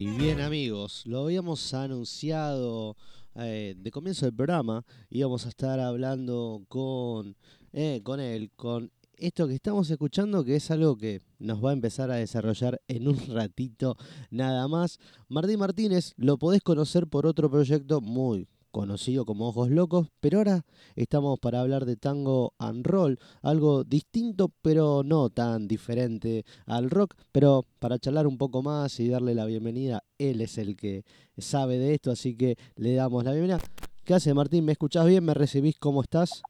Y bien amigos, lo habíamos anunciado eh, de comienzo del programa, íbamos a estar hablando con, eh, con él, con esto que estamos escuchando, que es algo que nos va a empezar a desarrollar en un ratito nada más. Martín Martínez lo podés conocer por otro proyecto muy conocido como Ojos Locos, pero ahora estamos para hablar de tango and roll, algo distinto pero no tan diferente al rock, pero para charlar un poco más y darle la bienvenida, él es el que sabe de esto, así que le damos la bienvenida. ¿Qué hace Martín? ¿Me escuchás bien? ¿Me recibís? ¿Cómo estás?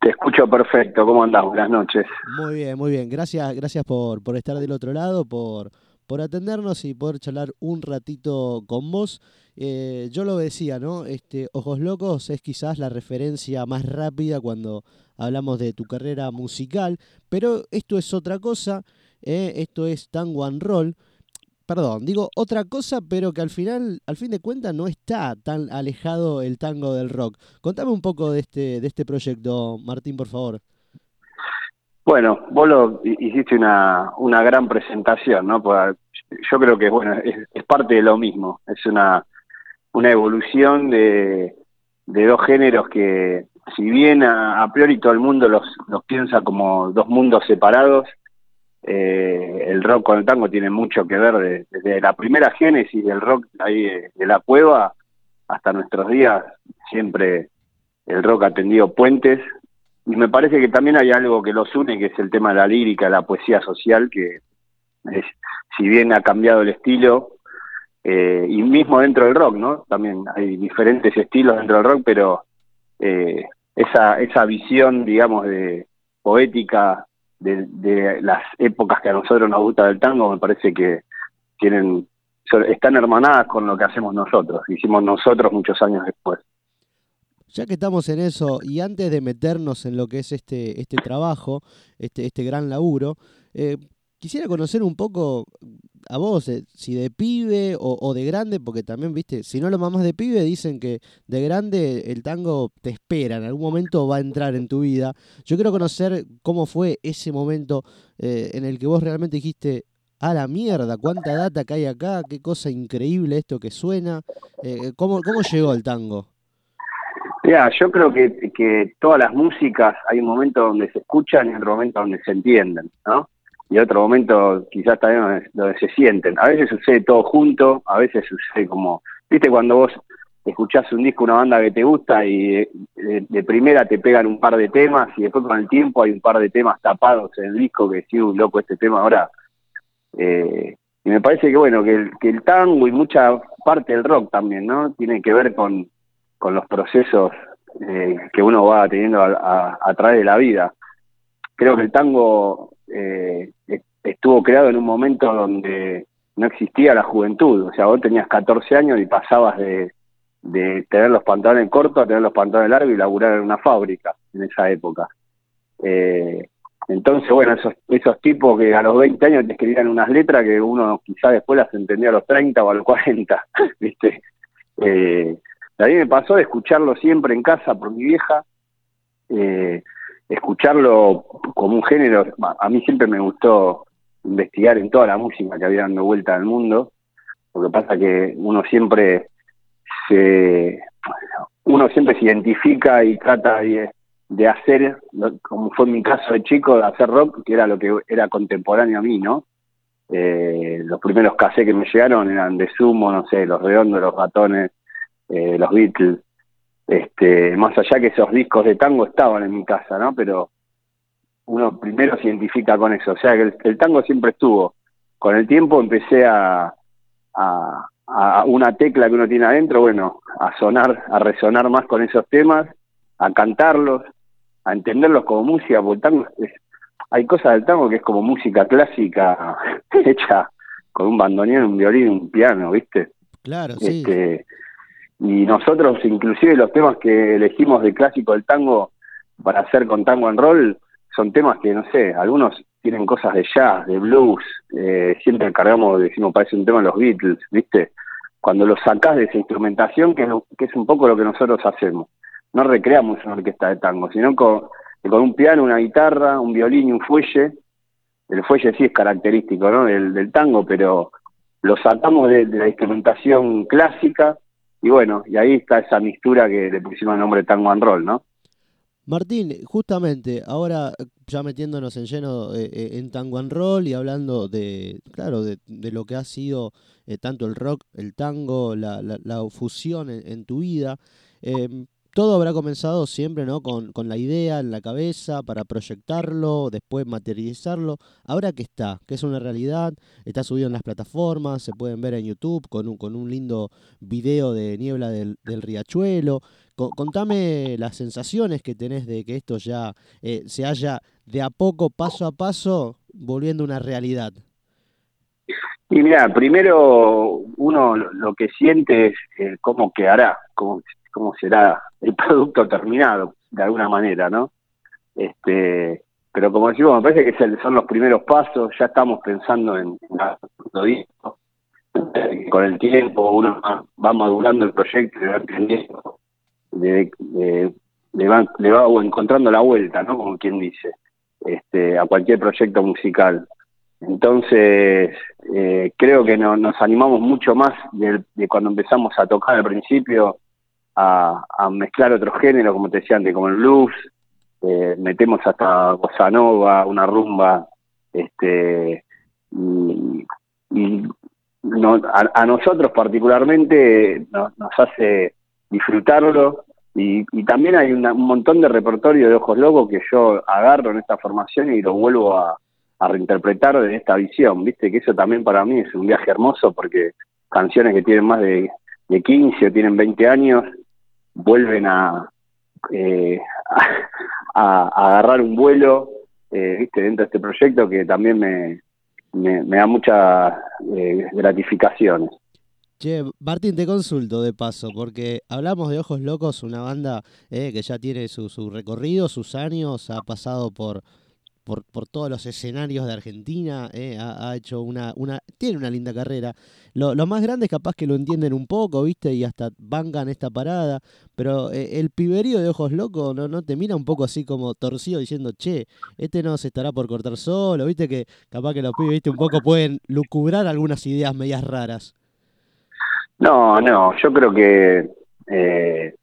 Te escucho perfecto, ¿cómo andás? Buenas noches. Muy bien, muy bien. Gracias, gracias por, por estar del otro lado, por, por atendernos y poder charlar un ratito con vos. Eh, yo lo decía, ¿no? Este, Ojos Locos es quizás la referencia más rápida cuando hablamos de tu carrera musical, pero esto es otra cosa, ¿eh? esto es tango and roll. Perdón, digo otra cosa, pero que al final, al fin de cuentas, no está tan alejado el tango del rock. Contame un poco de este, de este proyecto, Martín, por favor. Bueno, vos lo hiciste una, una gran presentación, ¿no? Yo creo que bueno, es, parte de lo mismo, es una, una evolución de, de dos géneros que, si bien a, priori todo el mundo los, los piensa como dos mundos separados, eh, el rock con el tango tiene mucho que ver desde la primera génesis del rock ahí de, la cueva hasta nuestros días, siempre el rock ha tendido puentes y me parece que también hay algo que los une, que es el tema de la lírica, la poesía social, que si bien ha cambiado el estilo, eh, y mismo dentro del rock, ¿no? También hay diferentes estilos dentro del rock, pero eh, esa, esa visión, digamos, de poética de, las épocas que a nosotros nos gusta del tango, me parece que tienen están hermanadas con lo que hacemos nosotros, hicimos nosotros muchos años después. Ya que estamos en eso, y antes de meternos en lo que es este, este trabajo, este, este gran laburo, eh, quisiera conocer un poco a vos, eh, si de pibe o, de grande, porque también, viste, si no lo mamás de pibe, dicen que de grande el tango te espera, en algún momento va a entrar en tu vida. Yo quiero conocer cómo fue ese momento eh, en el que vos realmente dijiste, a la mierda, cuánta data que hay acá, qué cosa increíble esto que suena. ¿cómo, ¿Cómo llegó el tango? Mira, yo creo que, que todas las músicas hay un momento donde se escuchan y otro momento donde se entienden, ¿no? Y otro momento quizás también donde, se sienten. A veces sucede todo junto, a veces sucede como, viste, cuando vos escuchás un disco, una banda que te gusta y de, primera te pegan un par de temas y después con el tiempo hay un par de temas tapados en el disco que sí, un loco este tema ahora. Eh, y me parece que bueno, que el, que el tango y mucha parte del rock también, ¿no? Tiene que ver con con los procesos eh, que uno va teniendo a, través de la vida. Creo que el tango eh, estuvo creado en un momento donde no existía la juventud, o sea, vos tenías 14 años y pasabas de, tener los pantalones cortos a tener los pantalones largos y laburar en una fábrica en esa época. Eh, entonces, bueno, esos, tipos que a los 20 años te escribían unas letras que uno quizás después las entendía a los 30 o a los 40, ¿viste? Eh, a mí me pasó de escucharlo siempre en casa por mi vieja, eh, escucharlo como un género, a mí siempre me gustó investigar en toda la música que había dando vuelta al mundo, lo que pasa que uno siempre se uno siempre se identifica y trata de, hacer, como fue mi caso de chico, de hacer rock, que era lo que era contemporáneo a mí, ¿no? Eh, los primeros cassettes que me llegaron eran de Sumo, no sé, Los Redondos, Los Ratones, eh, los Beatles, este, más allá que esos discos de tango estaban en mi casa, ¿no? Pero uno primero se identifica con eso, o sea que el, tango siempre estuvo. Con el tiempo empecé a, a, una tecla que uno tiene adentro, bueno, a sonar, a resonar más con esos temas, a cantarlos, a entenderlos como música, porque el tango hay cosas del tango que es como música clásica hecha con un bandoneón, un violín, un piano, ¿viste? Claro, sí. Este, y nosotros, inclusive los temas que elegimos de clásico del tango para hacer con tango en roll, son temas que, no sé, algunos tienen cosas de jazz, de blues, eh, siempre cargamos, decimos, parece un tema de los Beatles, ¿viste? Cuando lo sacás de esa instrumentación, que es, que es un poco lo que nosotros hacemos. No recreamos una orquesta de tango, sino con, con un piano, una guitarra, un violín y un fuelle. El fuelle sí es característico, ¿no? Del, del tango, pero lo sacamos de, la instrumentación clásica y bueno, y ahí está esa mixtura que le pusimos el nombre Tango and Roll, ¿no? Martín, justamente, ahora ya metiéndonos en lleno eh, eh, en tango and roll y hablando de, claro, de, lo que ha sido eh, tanto el rock, el tango, la, fusión en, tu vida, em, todo habrá comenzado siempre ¿no? Con, la idea en la cabeza para proyectarlo, después materializarlo. Ahora que está, que es una realidad, está subido en las plataformas, se pueden ver en YouTube con un, con un lindo video de Niebla del, Riachuelo. contame las sensaciones que tenés de que esto ya eh, se haya de a poco, paso a paso, volviendo una realidad. Y mira, primero uno lo que siente es eh, cómo quedará, cómo, cómo será el producto terminado, de alguna manera, ¿no? Este, pero como decimos, me parece que son los primeros pasos, ya estamos pensando en, en con el tiempo uno va madurando el proyecto y le, va, le va encontrando la vuelta, ¿no? Como quien dice, este, a cualquier proyecto musical. Entonces, eh, creo que nos animamos mucho más de, cuando empezamos a tocar al principio a, mezclar otros géneros, como te decía antes, como el blues, eh, metemos hasta bossa nova, una rumba, este, y, a, nosotros particularmente nos, hace disfrutarlo. Y, también hay un montón de repertorio de Ojos Locos que yo agarro en esta formación y lo vuelvo a, reinterpretar en esta visión, viste que eso también para mí es un viaje hermoso porque canciones que tienen más de, de 15 o tienen 20 años vuelven eh, a, a, agarrar un vuelo eh, ¿viste? dentro de este proyecto que también me, me, da muchas eh, gratificaciones. Che, Martín, te consulto de paso, porque hablamos de Ojos Locos, una banda que ya tiene su, su recorrido, sus años, ha pasado por por, por todos los escenarios de Argentina, eh, ha, hecho una, una, tiene una linda carrera. Lo, los más grandes capaz que lo entienden un poco, ¿viste? Y hasta bancan esta parada, pero eh, el piberío de ojos locos no, no te mira un poco así como torcido diciendo, che, este no se estará por cortar solo, ¿viste? Que capaz que los pibes, ¿viste? Un poco pueden lucubrar algunas ideas medias raras. No, no, yo creo que... Eh,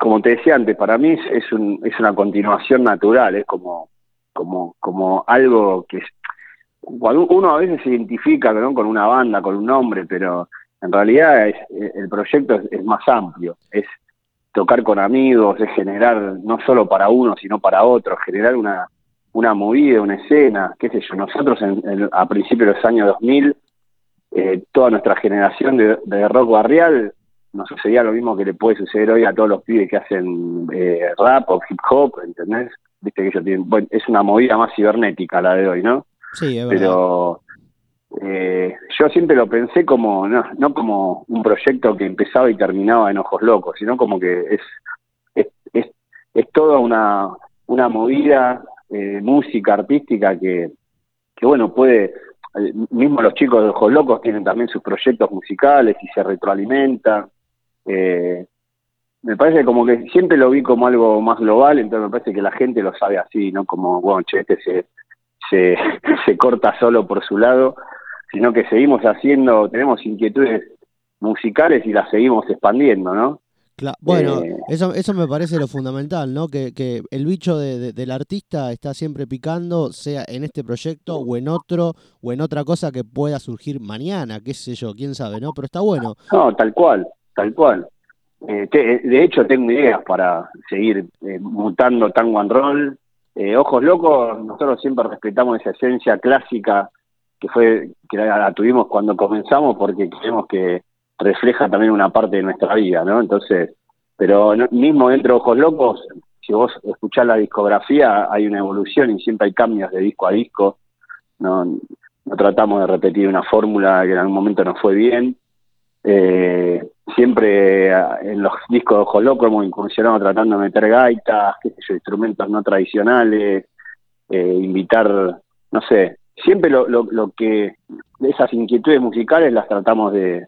como te decía antes, para mí es, un, es una continuación natural, es como como, como algo que cuando uno a veces se identifica con una banda, con un nombre, pero en realidad es, el proyecto es, más amplio, es tocar con amigos, es generar no solo para uno, sino para otros, generar una, una movida, una escena, qué sé yo, nosotros a principios de los años 2000, eh, toda nuestra generación de, rock barrial, nos sucedía lo mismo que le puede suceder hoy a todos los pibes que hacen eh, rap o hip hop, ¿entendés? Viste que ellos tienen, bueno, es una movida más cibernética la de hoy, ¿no? Sí, es verdad. Pero eh, yo siempre lo pensé como, no, no como un proyecto que empezaba y terminaba en Ojos Locos, sino como que es, es, es, es toda una, una movida eh, música artística que, que, bueno, puede, eh, mismo los chicos de Ojos Locos tienen también sus proyectos musicales y se retroalimentan. Eh, me parece como que siempre lo vi como algo más global, entonces me parece que la gente lo sabe así, no como, bueno, che, este se, se, se corta solo por su lado, sino que seguimos haciendo, tenemos inquietudes musicales y las seguimos expandiendo, ¿no? bueno, eh, eso, eso me parece lo fundamental, ¿no? Que, que el bicho de, del artista está siempre picando, sea en este proyecto o en otro, o en otra cosa que pueda surgir mañana, qué sé yo, quién sabe, ¿no? Pero está bueno. No, tal cual, tal cual. Eh, de hecho, tengo ideas para seguir eh, mutando tango and roll. Eh, Ojos Locos, nosotros siempre respetamos esa esencia clásica que fue que la, tuvimos cuando comenzamos porque creemos que refleja también una parte de nuestra vida, ¿no? Entonces, pero mismo dentro de Ojos Locos, si vos escuchás la discografía, hay una evolución y siempre hay cambios de disco a disco. No, no tratamos de repetir una fórmula que en algún momento nos fue bien. Eh, siempre eh, en los discos de Ojo Loco hemos incursionado tratando de meter gaitas, instrumentos no tradicionales, eh, invitar, no sé, siempre lo, lo, lo, que, esas inquietudes musicales las tratamos de,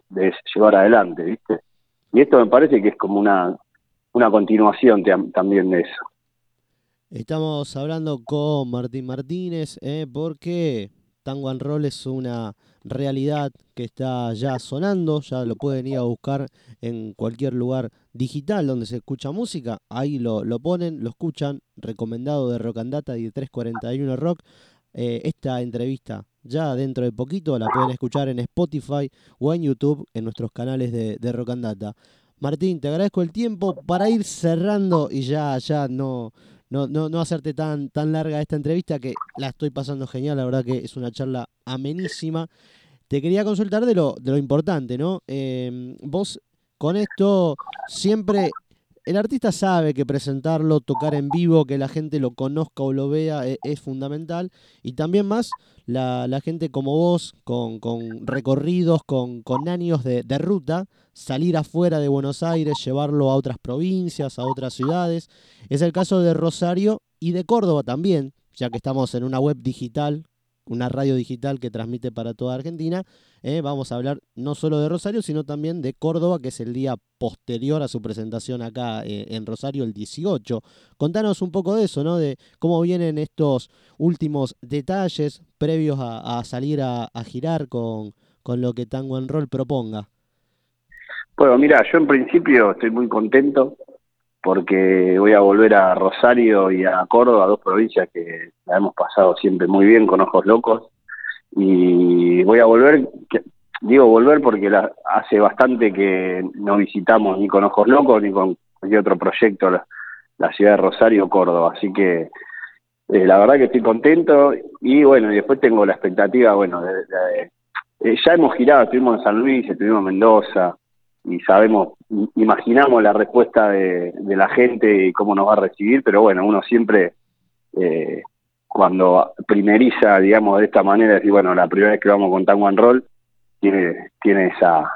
llevar adelante, ¿viste? Y esto me parece que es como una, una continuación también de eso. Estamos hablando con Martín Martínez, ¿eh? porque Tango and Roll es una realidad que está ya sonando, ya lo pueden ir a buscar en cualquier lugar digital donde se escucha música, ahí lo, lo ponen, lo escuchan, recomendado de Rock and Data y de 341 Rock. Eh, esta entrevista ya dentro de poquito la pueden escuchar en Spotify o en YouTube en nuestros canales de, de Rock and Data. Martín, te agradezco el tiempo para ir cerrando y ya, ya no, no, no, no hacerte tan, tan larga esta entrevista, que la estoy pasando genial, la verdad que es una charla amenísima. Te quería consultar de lo, de lo importante, ¿no? Em, vos con esto siempre el artista sabe que presentarlo, tocar en vivo, que la gente lo conozca o lo vea e, es, fundamental. Y también más la, gente como vos, con, recorridos, con, años de, de, ruta, salir afuera de Buenos Aires, llevarlo a otras provincias, a otras ciudades. Es el caso de Rosario y de Córdoba también, ya que estamos en una web digital una radio digital que transmite para toda Argentina. Eh, vamos a hablar no solo de Rosario, sino también de Córdoba, que es el día posterior a su presentación acá eh, en Rosario, el 18. Contanos un poco de eso, ¿no? De cómo vienen estos últimos detalles previos a, salir a, girar con, con lo que Tango en Roll proponga. Bueno, mira, yo en principio estoy muy contento porque voy a volver a Rosario y a Córdoba, dos provincias que la hemos pasado siempre muy bien con ojos locos. Y voy a volver, digo volver porque la, hace bastante que no visitamos ni con ojos locos ni con cualquier otro proyecto la, ciudad de Rosario o Córdoba. Así que eh, la verdad que estoy contento y bueno, y después tengo la expectativa, bueno, de, eh, ya hemos girado, estuvimos en San Luis, estuvimos en Mendoza, y sabemos, imaginamos la respuesta de, la gente y cómo nos va a recibir, pero bueno, uno siempre eh, cuando primeriza, digamos, de esta manera, decir, bueno, la primera vez que vamos con Tango and Roll, tiene, tiene esa,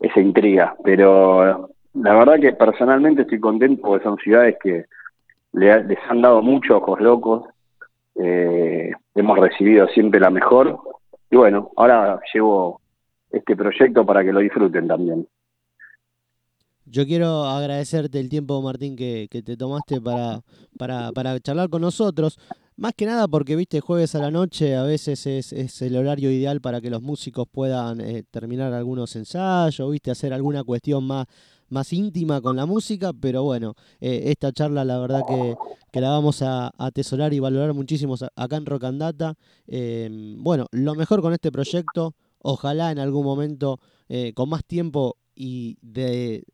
esa intriga, pero la verdad que personalmente estoy contento porque son ciudades que les han dado muchos ojos locos, eh, hemos recibido siempre la mejor, y bueno, ahora llevo este proyecto para que lo disfruten también. Yo quiero agradecerte el tiempo, Martín, que, te tomaste para, para, para, charlar con nosotros. Más que nada porque, viste, jueves a la noche a veces es, el horario ideal para que los músicos puedan eh, terminar algunos ensayos, viste, hacer alguna cuestión más, más íntima con la música, pero bueno, eh, esta charla la verdad que, la vamos a atesorar y valorar muchísimo acá en Rocandata. Eh, bueno, lo mejor con este proyecto, ojalá en algún momento, con más tiempo, y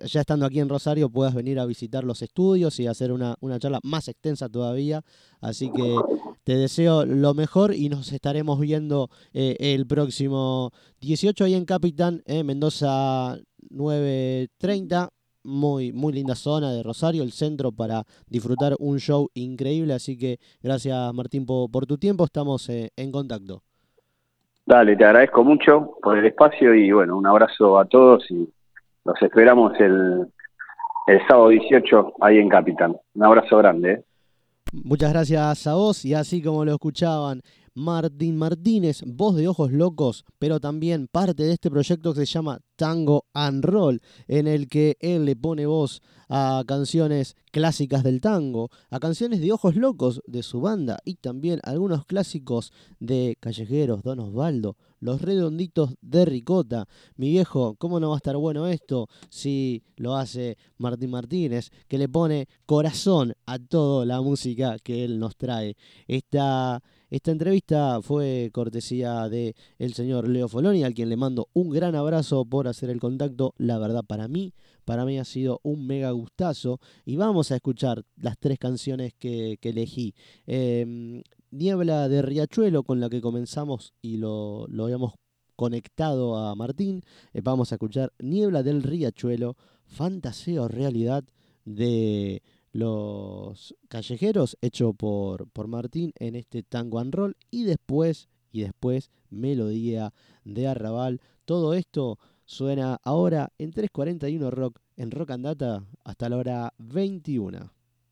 ya estando aquí en Rosario puedas venir a visitar los estudios y hacer una, charla más extensa todavía. Así que te deseo lo mejor y nos estaremos viendo eh, el próximo 18 ahí en Capitán, eh, Mendoza 930. Muy, muy linda zona de Rosario, el centro para disfrutar un show increíble. Así que gracias Martín por, por tu tiempo, estamos eh, en contacto. Dale, te agradezco mucho por el espacio y bueno, un abrazo a todos y los esperamos el, el sábado 18 ahí en Capitán. Un abrazo grande. ¿eh? Muchas gracias a vos y así como lo escuchaban, Martín Martínez, voz de ojos locos, pero también parte de este proyecto que se llama Tango and Roll, en el que él le pone voz a canciones clásicas del tango, a canciones de ojos locos de su banda y también algunos clásicos de Callejeros, Don Osvaldo, Los Redonditos de Ricota. Mi viejo, ¿cómo no va a estar bueno esto si lo hace Martín Martínez, que le pone corazón a toda la música que él nos trae? Esta esta entrevista fue cortesía de el señor Leo Foloni, al quien le mando un gran abrazo por hacer el contacto. La verdad, para mí, para mí ha sido un mega gustazo. Y vamos a escuchar las tres canciones que, elegí. Em, Niebla de Riachuelo, con la que comenzamos y lo, lo habíamos conectado a Martín. Eh, vamos a escuchar Niebla del Riachuelo, Fantaseo Realidad de los callejeros, hecho por, por Martín en este tango and roll, y después, y después, melodía de arrabal. Todo esto suena ahora en 341 Rock, en Rock and Data, hasta la hora 21.